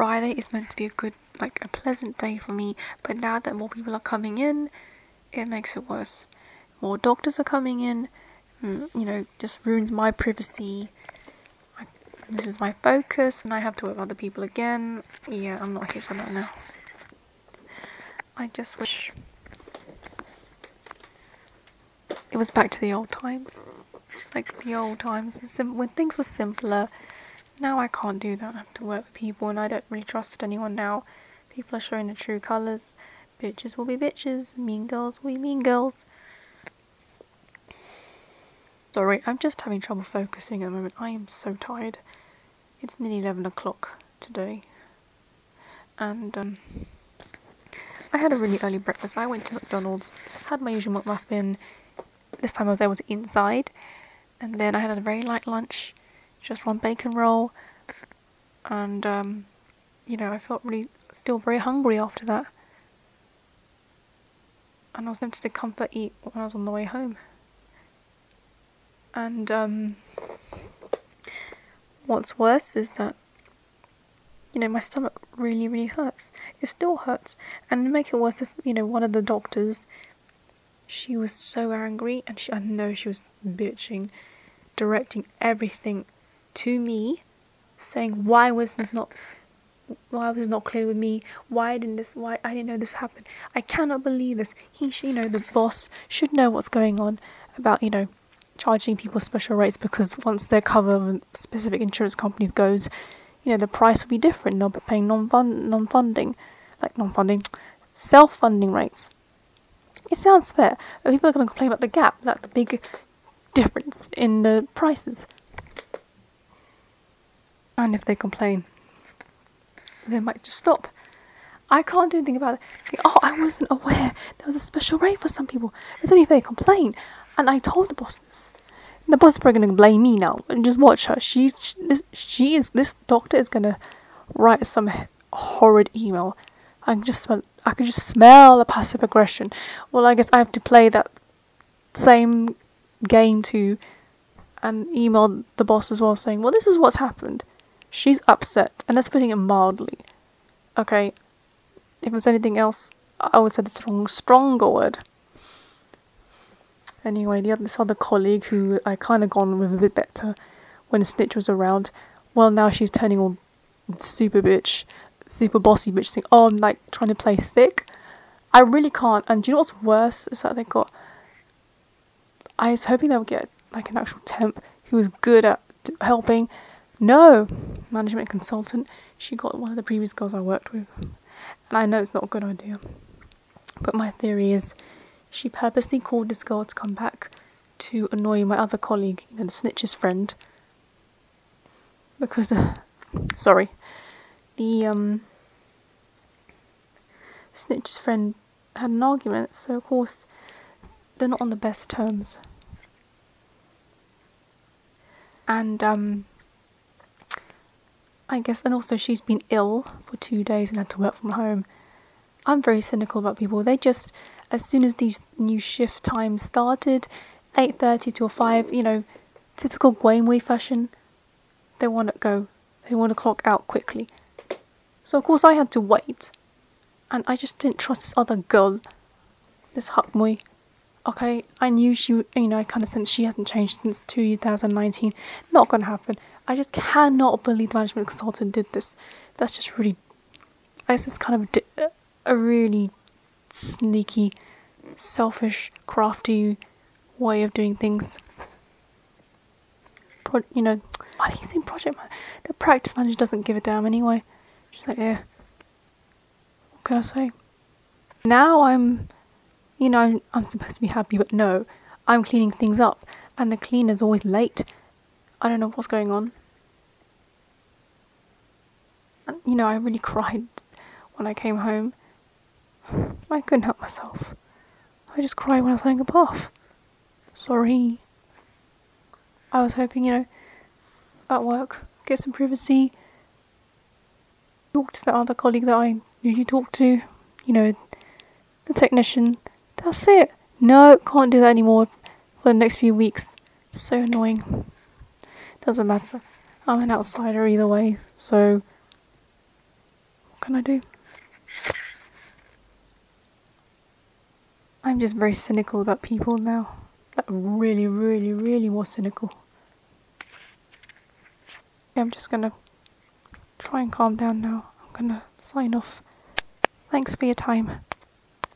Friday is meant to be a good, like a pleasant day for me, but now that more people are coming in, it makes it worse. More doctors are coming in, mm, you know, just ruins my privacy. This is my focus, and I have to work with other people again. Yeah, I'm not here for that now. I just wish it was back to the old times. Like the old times, when things were simpler. Now I can't do that. I have to work with people, and I don't really trust anyone now. People are showing their true colours. Bitches will be bitches. Mean girls will be mean girls. Sorry, I'm just having trouble focusing at the moment. I am so tired. It's nearly 11 o'clock today. And, um, I had a really early breakfast. I went to McDonald's, had my usual McMuffin. This time I was able to eat inside. And then I had a very light lunch, just one bacon roll. And, um, you know, I felt really still very hungry after that. And I was tempted to comfort eat when I was on the way home. And, um, what's worse is that you know, my stomach really, really hurts. It still hurts. And to make it worse, if, you know, one of the doctors, she was so angry, and she, I know she was bitching, directing everything to me, saying why was this not, why was this not clear with me? Why didn't this? Why I didn't know this happened? I cannot believe this. He, you know, the boss should know what's going on about, you know, charging people special rates because once their cover of specific insurance companies goes you know, the price will be different. They'll be paying non-fund, non-funding, like non-funding, self-funding rates. It sounds fair. People are going to complain about the gap, that the big difference in the prices. And if they complain, they might just stop. I can't do anything about it. Oh, I wasn't aware there was a special rate for some people. It's only if they complain. And I told the boss this. The boss is probably gonna blame me now, and just watch her. She's she, this, she is this doctor is gonna write some horrid email. I can just smell. I can just smell the passive aggression. Well, I guess I have to play that same game too, and um, email the boss as well, saying, "Well, this is what's happened. She's upset, and that's putting it mildly. Okay, if there's anything else, I would say the strong, stronger word." Anyway, the other, this other colleague who I kind of gone with a bit better when snitch was around, well, now she's turning all super bitch, super bossy bitch thing. Oh, I'm like trying to play thick. I really can't. And do you know what's worse? Is that they got. I was hoping they would get like an actual temp who was good at helping. No, management consultant. She got one of the previous girls I worked with. And I know it's not a good idea. But my theory is she purposely called this girl to come back to annoy my other colleague, you know, the snitch's friend. Because, uh, sorry, the um, snitch's friend had an argument, so of course they're not on the best terms. And um, I guess, and also she's been ill for two days and had to work from home. I'm very cynical about people. They just as soon as these new shift times started, 8.30 till 5, you know, typical Gwaimwe fashion, they want to go. They want to clock out quickly. So of course I had to wait. And I just didn't trust this other girl, this Hakmui. Okay, I knew she, you know, I kind of sensed she hasn't changed since 2019. Not gonna happen. I just cannot believe the management consultant did this. That's just really, I guess it's kind of a, a really sneaky, selfish, crafty way of doing things. Pro- you know, why do you think project man? The practice manager doesn't give a damn anyway. She's like, yeah. What can I say? Now I'm, you know, I'm supposed to be happy, but no, I'm cleaning things up, and the cleaner's always late. I don't know what's going on. And, you know, I really cried when I came home I couldn't help myself. I just cried when I was having a bath. Sorry. I was hoping, you know, at work, get some privacy. Talk to the other colleague that I usually talk to, you know, the technician. That's it. No, can't do that anymore for the next few weeks. so annoying. Doesn't matter. I'm an outsider either way, so What can I do? I'm just very cynical about people now. That really, really, really more cynical. I'm just gonna try and calm down now. I'm gonna sign off. Thanks for your time.